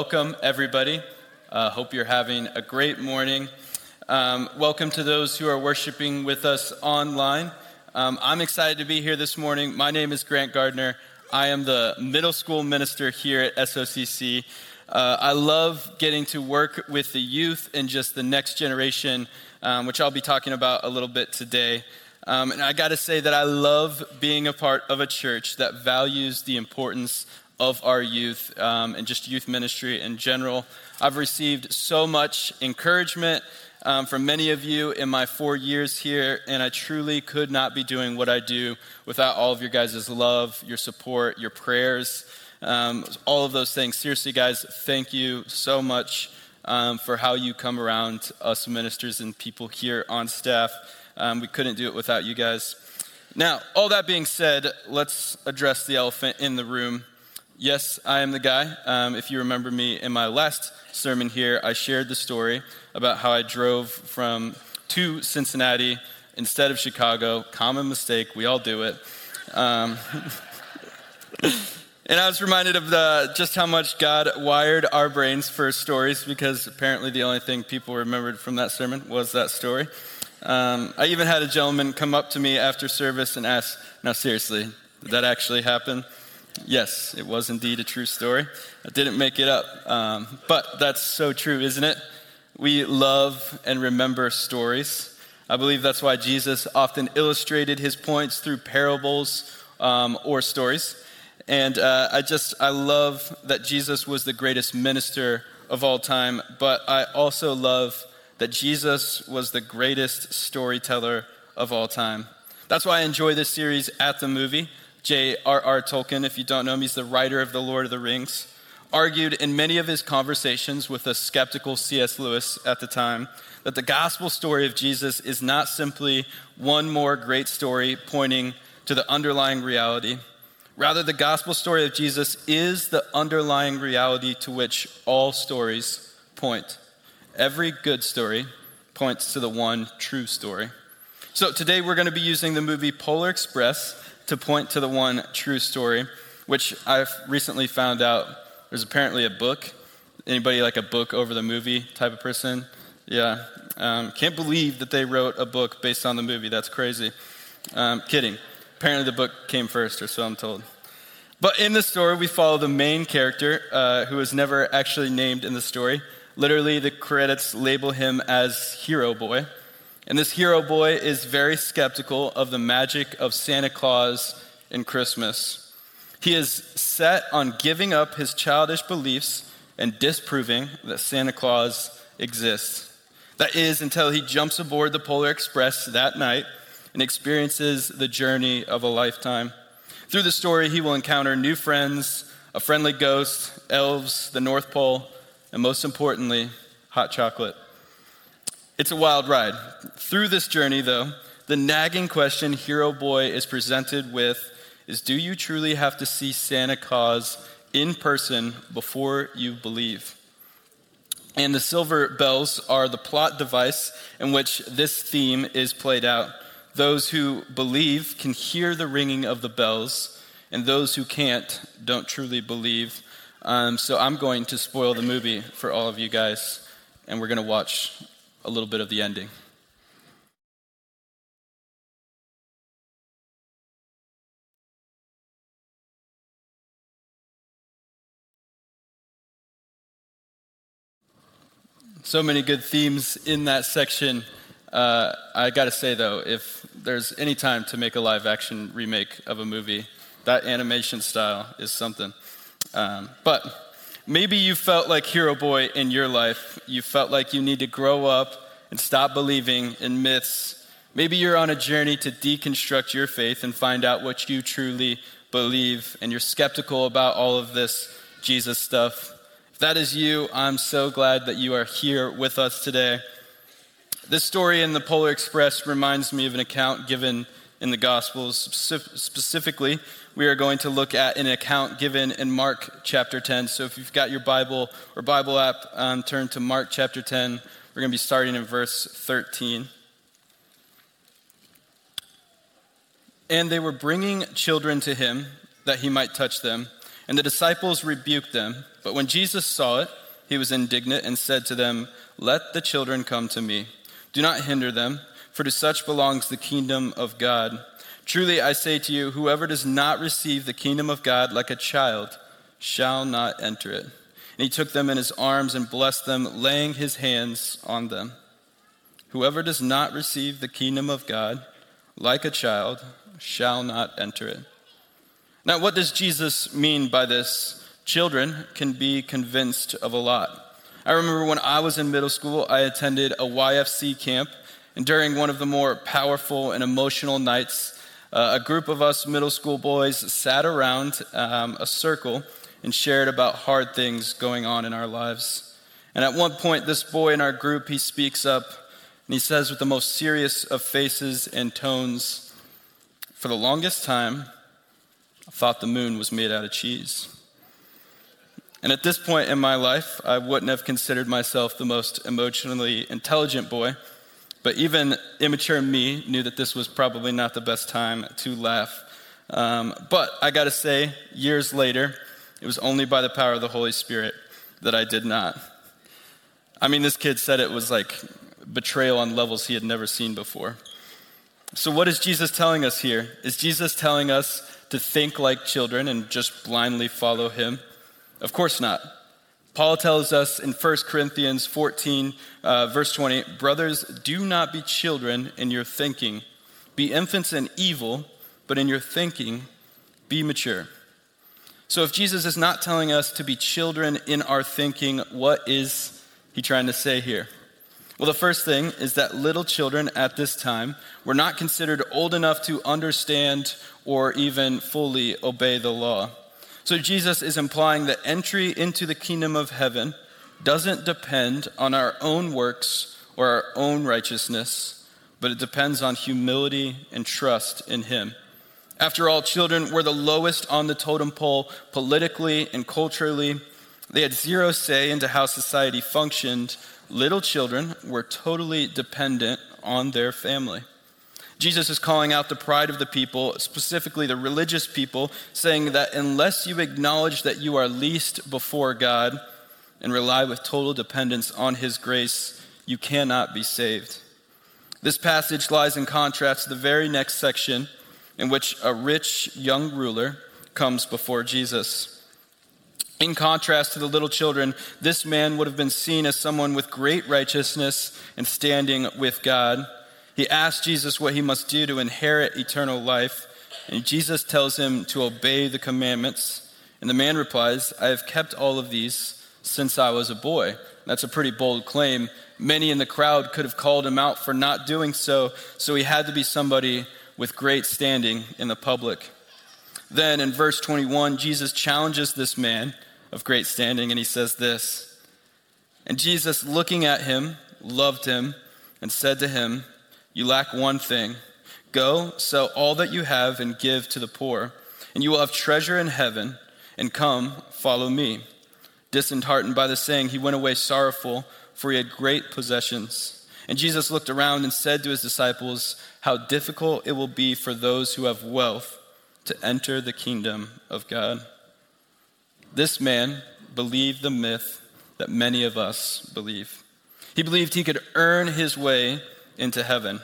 Welcome, everybody. Uh, hope you're having a great morning. Um, welcome to those who are worshiping with us online. Um, I'm excited to be here this morning. My name is Grant Gardner. I am the middle school minister here at SOCC. Uh, I love getting to work with the youth and just the next generation, um, which I'll be talking about a little bit today. Um, and I got to say that I love being a part of a church that values the importance of our youth um, and just youth ministry in general. I've received so much encouragement um, from many of you in my four years here, and I truly could not be doing what I do without all of your guys' love, your support, your prayers, um, all of those things. Seriously, guys, thank you so much um, for how you come around us ministers and people here on staff. Um, we couldn't do it without you guys. Now, all that being said, let's address the elephant in the room. Yes, I am the guy. Um, if you remember me in my last sermon here, I shared the story about how I drove from to Cincinnati instead of Chicago. Common mistake. We all do it. Um, and I was reminded of the, just how much God wired our brains for stories because apparently the only thing people remembered from that sermon was that story. Um, I even had a gentleman come up to me after service and ask, Now, seriously, did that actually happen? Yes, it was indeed a true story. I didn't make it up. Um, but that's so true, isn't it? We love and remember stories. I believe that's why Jesus often illustrated his points through parables um, or stories. And uh, I just, I love that Jesus was the greatest minister of all time, but I also love that Jesus was the greatest storyteller of all time. That's why I enjoy this series at the movie. J.R.R. Tolkien, if you don't know him, he's the writer of The Lord of the Rings, argued in many of his conversations with a skeptical C.S. Lewis at the time that the gospel story of Jesus is not simply one more great story pointing to the underlying reality. Rather, the gospel story of Jesus is the underlying reality to which all stories point. Every good story points to the one true story. So today we're going to be using the movie Polar Express to point to the one true story, which I've recently found out there's apparently a book. Anybody like a book over the movie type of person? Yeah. Um, can't believe that they wrote a book based on the movie. That's crazy. Um, kidding. Apparently, the book came first, or so I'm told. But in the story, we follow the main character, uh, who is never actually named in the story. Literally, the credits label him as Hero Boy. And this hero boy is very skeptical of the magic of Santa Claus and Christmas. He is set on giving up his childish beliefs and disproving that Santa Claus exists. That is, until he jumps aboard the Polar Express that night and experiences the journey of a lifetime. Through the story, he will encounter new friends, a friendly ghost, elves, the North Pole, and most importantly, hot chocolate. It's a wild ride. Through this journey, though, the nagging question Hero Boy is presented with is Do you truly have to see Santa Claus in person before you believe? And the silver bells are the plot device in which this theme is played out. Those who believe can hear the ringing of the bells, and those who can't don't truly believe. Um, so I'm going to spoil the movie for all of you guys, and we're going to watch a little bit of the ending. So many good themes in that section. Uh, I gotta say though, if there's any time to make a live action remake of a movie, that animation style is something. Um, but Maybe you felt like Hero Boy in your life. You felt like you need to grow up and stop believing in myths. Maybe you're on a journey to deconstruct your faith and find out what you truly believe, and you're skeptical about all of this Jesus stuff. If that is you, I'm so glad that you are here with us today. This story in the Polar Express reminds me of an account given in the Gospels. Specifically, we are going to look at an account given in Mark chapter 10. So if you've got your Bible or Bible app, um, turn to Mark chapter 10. We're going to be starting in verse 13. And they were bringing children to him that he might touch them. And the disciples rebuked them. But when Jesus saw it, he was indignant and said to them, Let the children come to me. Do not hinder them, for to such belongs the kingdom of God. Truly I say to you, whoever does not receive the kingdom of God like a child shall not enter it. And he took them in his arms and blessed them, laying his hands on them. Whoever does not receive the kingdom of God like a child shall not enter it. Now, what does Jesus mean by this? Children can be convinced of a lot. I remember when I was in middle school, I attended a YFC camp, and during one of the more powerful and emotional nights, uh, a group of us middle school boys sat around um, a circle and shared about hard things going on in our lives. And at one point, this boy in our group, he speaks up and he says with the most serious of faces and tones, For the longest time, I thought the moon was made out of cheese. And at this point in my life, I wouldn't have considered myself the most emotionally intelligent boy, but even immature me knew that this was probably not the best time to laugh. Um, but I gotta say, years later, it was only by the power of the Holy Spirit that I did not. I mean, this kid said it was like betrayal on levels he had never seen before. So, what is Jesus telling us here? Is Jesus telling us to think like children and just blindly follow him? Of course not. Paul tells us in 1 Corinthians 14, uh, verse 20 Brothers, do not be children in your thinking. Be infants in evil, but in your thinking, be mature. So, if Jesus is not telling us to be children in our thinking, what is he trying to say here? Well, the first thing is that little children at this time were not considered old enough to understand or even fully obey the law. So, Jesus is implying that entry into the kingdom of heaven doesn't depend on our own works or our own righteousness, but it depends on humility and trust in Him. After all, children were the lowest on the totem pole politically and culturally. They had zero say into how society functioned. Little children were totally dependent on their family. Jesus is calling out the pride of the people, specifically the religious people, saying that unless you acknowledge that you are least before God and rely with total dependence on His grace, you cannot be saved. This passage lies in contrast to the very next section in which a rich young ruler comes before Jesus. In contrast to the little children, this man would have been seen as someone with great righteousness and standing with God. He asks Jesus what he must do to inherit eternal life, and Jesus tells him to obey the commandments. And the man replies, I have kept all of these since I was a boy. That's a pretty bold claim. Many in the crowd could have called him out for not doing so, so he had to be somebody with great standing in the public. Then in verse 21, Jesus challenges this man of great standing, and he says this And Jesus, looking at him, loved him, and said to him, You lack one thing. Go, sell all that you have, and give to the poor, and you will have treasure in heaven, and come, follow me. Disheartened by the saying, he went away sorrowful, for he had great possessions. And Jesus looked around and said to his disciples, How difficult it will be for those who have wealth to enter the kingdom of God. This man believed the myth that many of us believe. He believed he could earn his way into heaven.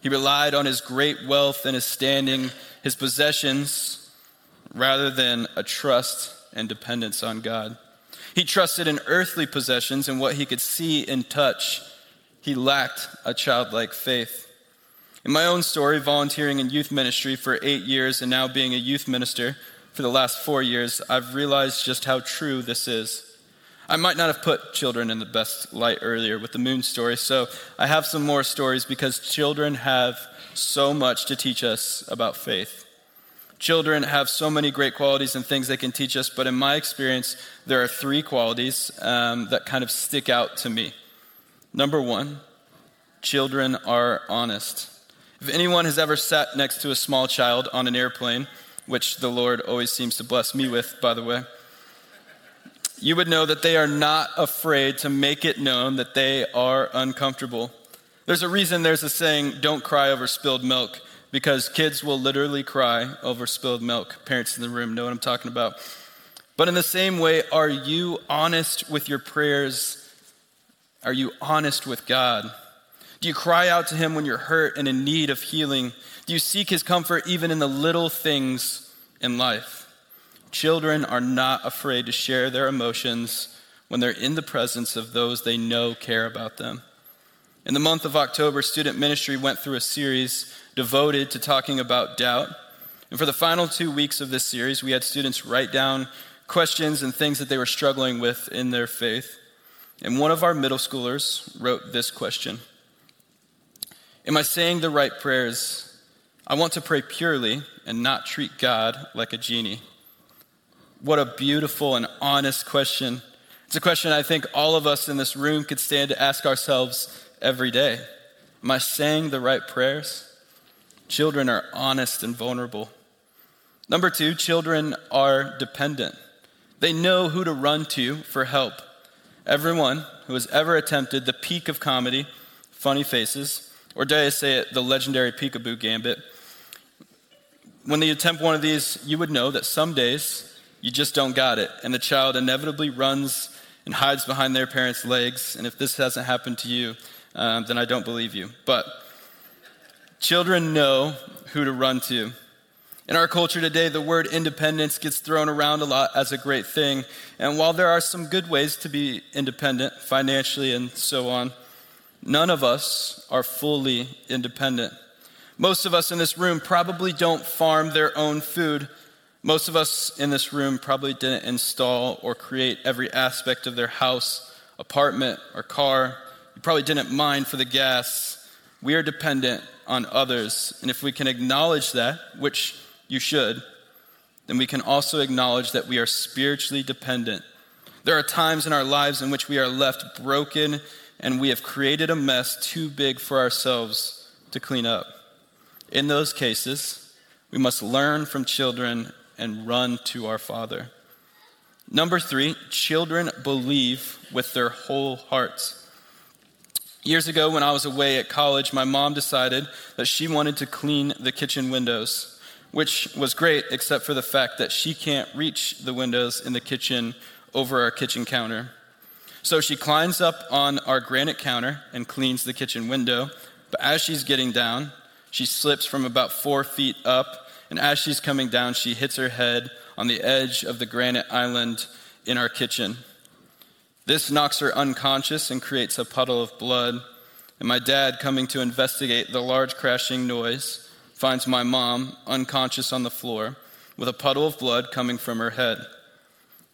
He relied on his great wealth and his standing, his possessions, rather than a trust and dependence on God. He trusted in earthly possessions and what he could see and touch he lacked a childlike faith. In my own story, volunteering in youth ministry for eight years and now being a youth minister for the last four years, I've realized just how true this is. I might not have put children in the best light earlier with the moon story, so I have some more stories because children have so much to teach us about faith. Children have so many great qualities and things they can teach us, but in my experience, there are three qualities um, that kind of stick out to me. Number one, children are honest. If anyone has ever sat next to a small child on an airplane, which the Lord always seems to bless me with, by the way, you would know that they are not afraid to make it known that they are uncomfortable. There's a reason there's a saying, don't cry over spilled milk, because kids will literally cry over spilled milk. Parents in the room know what I'm talking about. But in the same way, are you honest with your prayers? Are you honest with God? Do you cry out to Him when you're hurt and in need of healing? Do you seek His comfort even in the little things in life? Children are not afraid to share their emotions when they're in the presence of those they know care about them. In the month of October, student ministry went through a series devoted to talking about doubt. And for the final two weeks of this series, we had students write down questions and things that they were struggling with in their faith. And one of our middle schoolers wrote this question Am I saying the right prayers? I want to pray purely and not treat God like a genie. What a beautiful and honest question. It's a question I think all of us in this room could stand to ask ourselves every day. Am I saying the right prayers? Children are honest and vulnerable. Number two, children are dependent. They know who to run to for help. Everyone who has ever attempted the peak of comedy, funny faces, or dare I say it, the legendary peekaboo gambit, when they attempt one of these, you would know that some days you just don't got it, and the child inevitably runs and hides behind their parents' legs. And if this hasn't happened to you, um, then I don't believe you. But children know who to run to. In our culture today, the word independence gets thrown around a lot as a great thing. And while there are some good ways to be independent, financially and so on, none of us are fully independent. Most of us in this room probably don't farm their own food. Most of us in this room probably didn't install or create every aspect of their house, apartment, or car. You probably didn't mind for the gas. We are dependent on others. And if we can acknowledge that, which you should, then we can also acknowledge that we are spiritually dependent. There are times in our lives in which we are left broken and we have created a mess too big for ourselves to clean up. In those cases, we must learn from children and run to our Father. Number three, children believe with their whole hearts. Years ago, when I was away at college, my mom decided that she wanted to clean the kitchen windows which was great, except for the fact that she can't reach the windows in the kitchen over our kitchen counter. So she climbs up on our granite counter and cleans the kitchen window. But as she's getting down, she slips from about four feet up, and as she's coming down, she hits her head on the edge of the granite island in our kitchen. This knocks her unconscious and creates a puddle of blood. And my dad, coming to investigate the large crashing noise, finds my mom unconscious on the floor with a puddle of blood coming from her head.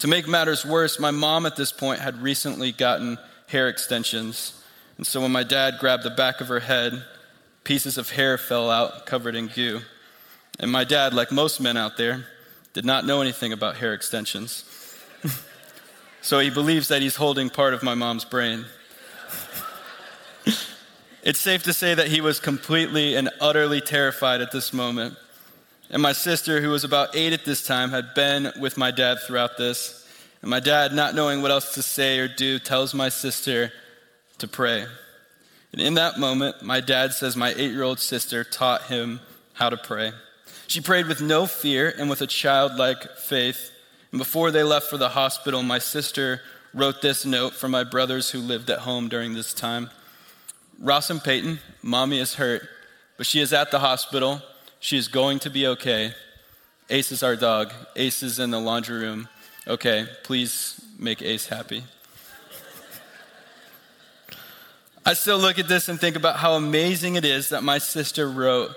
To make matters worse, my mom at this point had recently gotten hair extensions. And so when my dad grabbed the back of her head, pieces of hair fell out covered in goo. And my dad, like most men out there, did not know anything about hair extensions. so he believes that he's holding part of my mom's brain. It's safe to say that he was completely and utterly terrified at this moment. And my sister, who was about eight at this time, had been with my dad throughout this. And my dad, not knowing what else to say or do, tells my sister to pray. And in that moment, my dad says my eight year old sister taught him how to pray. She prayed with no fear and with a childlike faith. And before they left for the hospital, my sister wrote this note for my brothers who lived at home during this time. Ross and Peyton, mommy is hurt, but she is at the hospital. She is going to be okay. Ace is our dog. Ace is in the laundry room. Okay, please make Ace happy. I still look at this and think about how amazing it is that my sister wrote,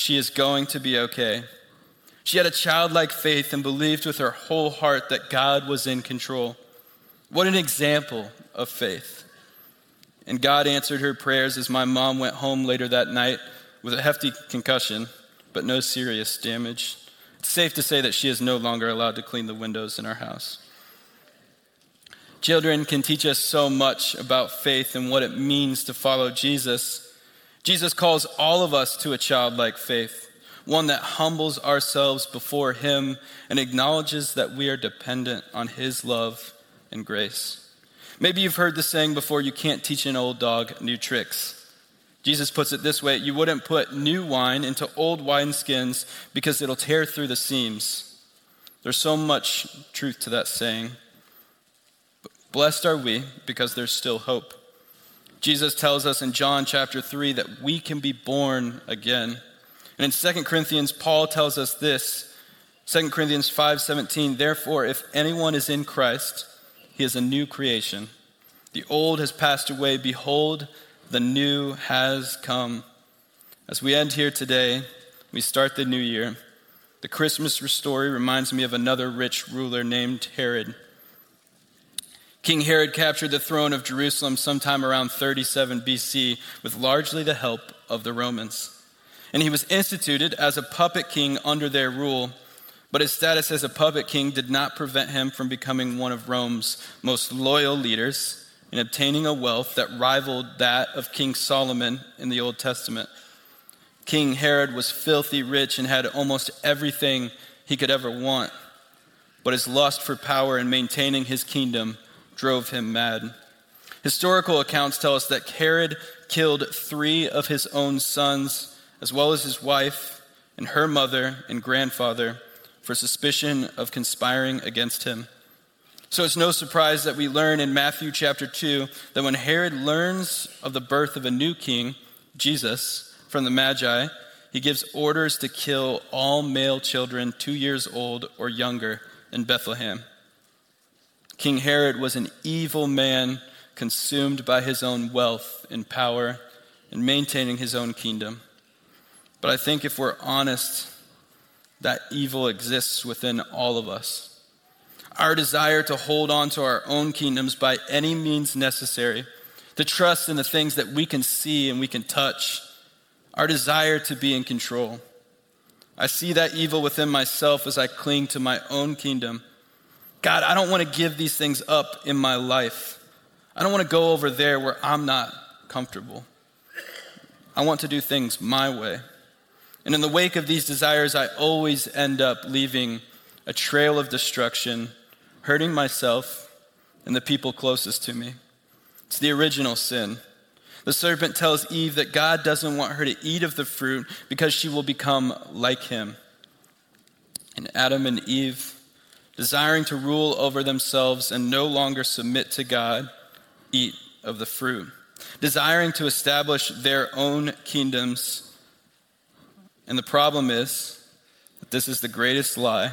She is going to be okay. She had a childlike faith and believed with her whole heart that God was in control. What an example of faith. And God answered her prayers as my mom went home later that night with a hefty concussion, but no serious damage. It's safe to say that she is no longer allowed to clean the windows in our house. Children can teach us so much about faith and what it means to follow Jesus. Jesus calls all of us to a childlike faith, one that humbles ourselves before Him and acknowledges that we are dependent on His love and grace. Maybe you've heard the saying before you can't teach an old dog new tricks. Jesus puts it this way you wouldn't put new wine into old wineskins because it'll tear through the seams. There's so much truth to that saying. Blessed are we because there's still hope. Jesus tells us in John chapter 3 that we can be born again. And in 2 Corinthians, Paul tells us this 2 Corinthians 5:17, therefore, if anyone is in Christ, he is a new creation. The old has passed away. Behold, the new has come. As we end here today, we start the new year. The Christmas story reminds me of another rich ruler named Herod. King Herod captured the throne of Jerusalem sometime around 37 BC with largely the help of the Romans. And he was instituted as a puppet king under their rule, but his status as a puppet king did not prevent him from becoming one of Rome's most loyal leaders and obtaining a wealth that rivaled that of King Solomon in the Old Testament. King Herod was filthy rich and had almost everything he could ever want, but his lust for power and maintaining his kingdom drove him mad. Historical accounts tell us that Herod killed three of his own sons, as well as his wife and her mother and grandfather, for suspicion of conspiring against him. So it's no surprise that we learn in Matthew chapter 2 that when Herod learns of the birth of a new king, Jesus, from the Magi, he gives orders to kill all male children two years old or younger in Bethlehem. King Herod was an evil man consumed by his own wealth and power and maintaining his own kingdom. But I think if we're honest, that evil exists within all of us. Our desire to hold on to our own kingdoms by any means necessary, to trust in the things that we can see and we can touch, our desire to be in control. I see that evil within myself as I cling to my own kingdom God, I don't want to give these things up in my life. I don't want to go over there where I'm not comfortable. I want to do things my way. And in the wake of these desires, I always end up leaving a trail of destruction, hurting myself and the people closest to me. It's the original sin. The serpent tells Eve that God doesn't want her to eat of the fruit because she will become like him. And Adam and Eve desiring to rule over themselves and no longer submit to God, eat of the fruit. Desiring to establish their own kingdoms. And the problem is that this is the greatest lie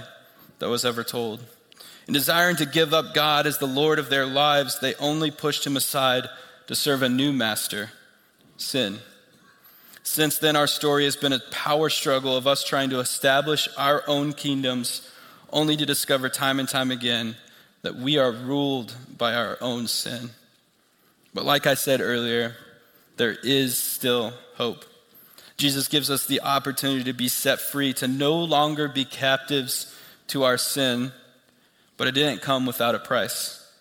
that was ever told. In desiring to give up God as the Lord of their lives, they only pushed him aside to serve a new master sin. Since then, our story has been a power struggle of us trying to establish our own kingdoms only to discover time and time again that we are ruled by our own sin. But like I said earlier, there is still hope. Jesus gives us the opportunity to be set free, to no longer be captives to our sin, but it didn't come without a price.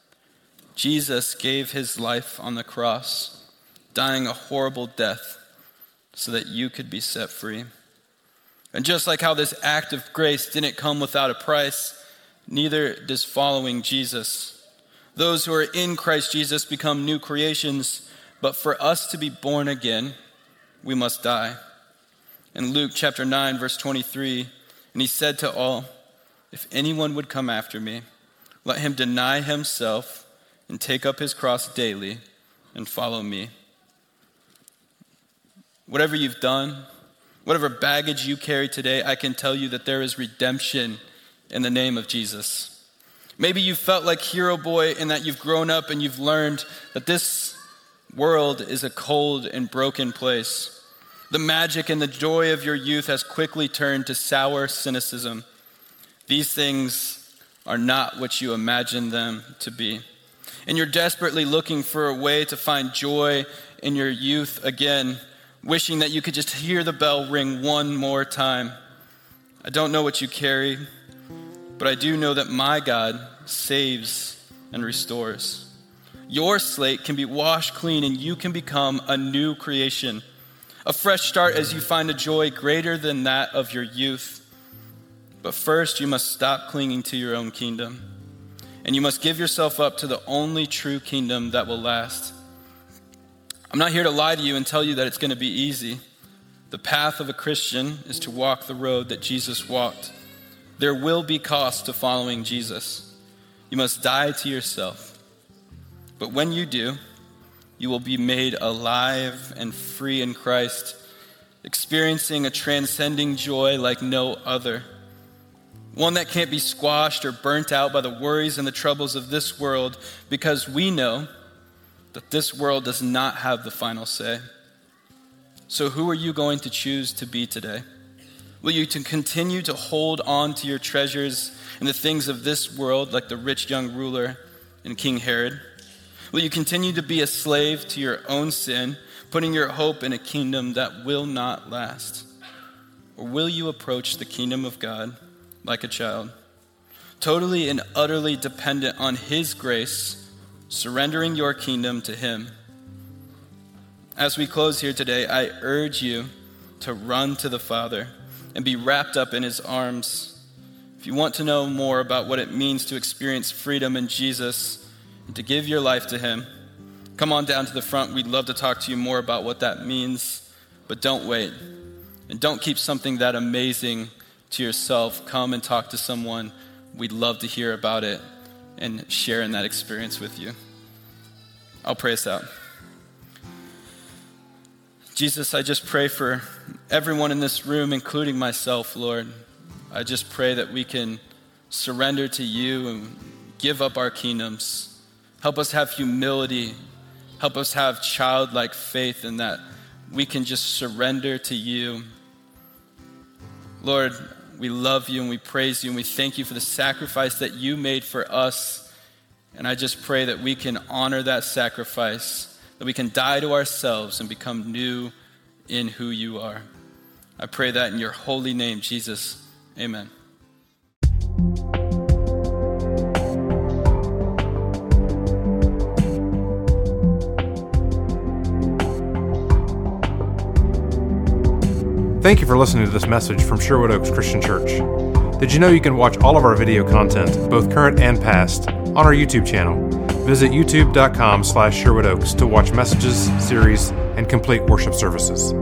Jesus gave his life on the cross, dying a horrible death so that you could be set free. And just like how this act of grace didn't come without a price, neither does following Jesus. Those who are in Christ Jesus become new creations, but for us to be born again, we must die. In Luke chapter 9, verse 23, and he said to all, If anyone would come after me, let him deny himself and take up his cross daily and follow me. Whatever you've done, whatever baggage you carry today, I can tell you that there is redemption in the name of Jesus. Maybe you felt like Hero Boy in that you've grown up and you've learned that this world is a cold and broken place. The magic and the joy of your youth has quickly turned to sour cynicism. These things are not what you imagine them to be. And you're desperately looking for a way to find joy in your youth again wishing that you could just hear the bell ring one more time. I don't know what you carry, but I do know that my God saves and restores. Your slate can be washed clean and you can become a new creation, a fresh start as you find a joy greater than that of your youth. But first, you must stop clinging to your own kingdom, and you must give yourself up to the only true kingdom that will last. I'm not here to lie to you and tell you that it's going to be easy. The path of a Christian is to walk the road that Jesus walked. There will be cost to following Jesus. You must die to yourself. But when you do, you will be made alive and free in Christ, experiencing a transcending joy like no other. One that can't be squashed or burnt out by the worries and the troubles of this world, because we know that this world does not have the final say. So, who are you going to choose to be today? Will you to continue to hold on to your treasures and the things of this world, like the rich young ruler and King Herod? Will you continue to be a slave to your own sin, putting your hope in a kingdom that will not last? Or will you approach the kingdom of God like a child, totally and utterly dependent on His grace, surrendering your kingdom to Him? As we close here today, I urge you to run to the Father and be wrapped up in His arms. If you want to know more about what it means to experience freedom in Jesus, and to give your life to Him, come on down to the front. We'd love to talk to you more about what that means, but don't wait. And don't keep something that amazing to yourself. Come and talk to someone. We'd love to hear about it and sharing that experience with you. I'll pray us out. Jesus, I just pray for everyone in this room, including myself, Lord. I just pray that we can surrender to you and give up our kingdoms Help us have humility. Help us have childlike faith in that we can just surrender to you. Lord, we love you and we praise you and we thank you for the sacrifice that you made for us. And I just pray that we can honor that sacrifice, that we can die to ourselves and become new in who you are. I pray that in your holy name, Jesus. Amen. Thank you for listening to this message from Sherwood Oaks Christian Church. Did you know you can watch all of our video content, both current and past, on our YouTube channel? Visit youtube.com slash Sherwood Oaks to watch messages, series, and complete worship services.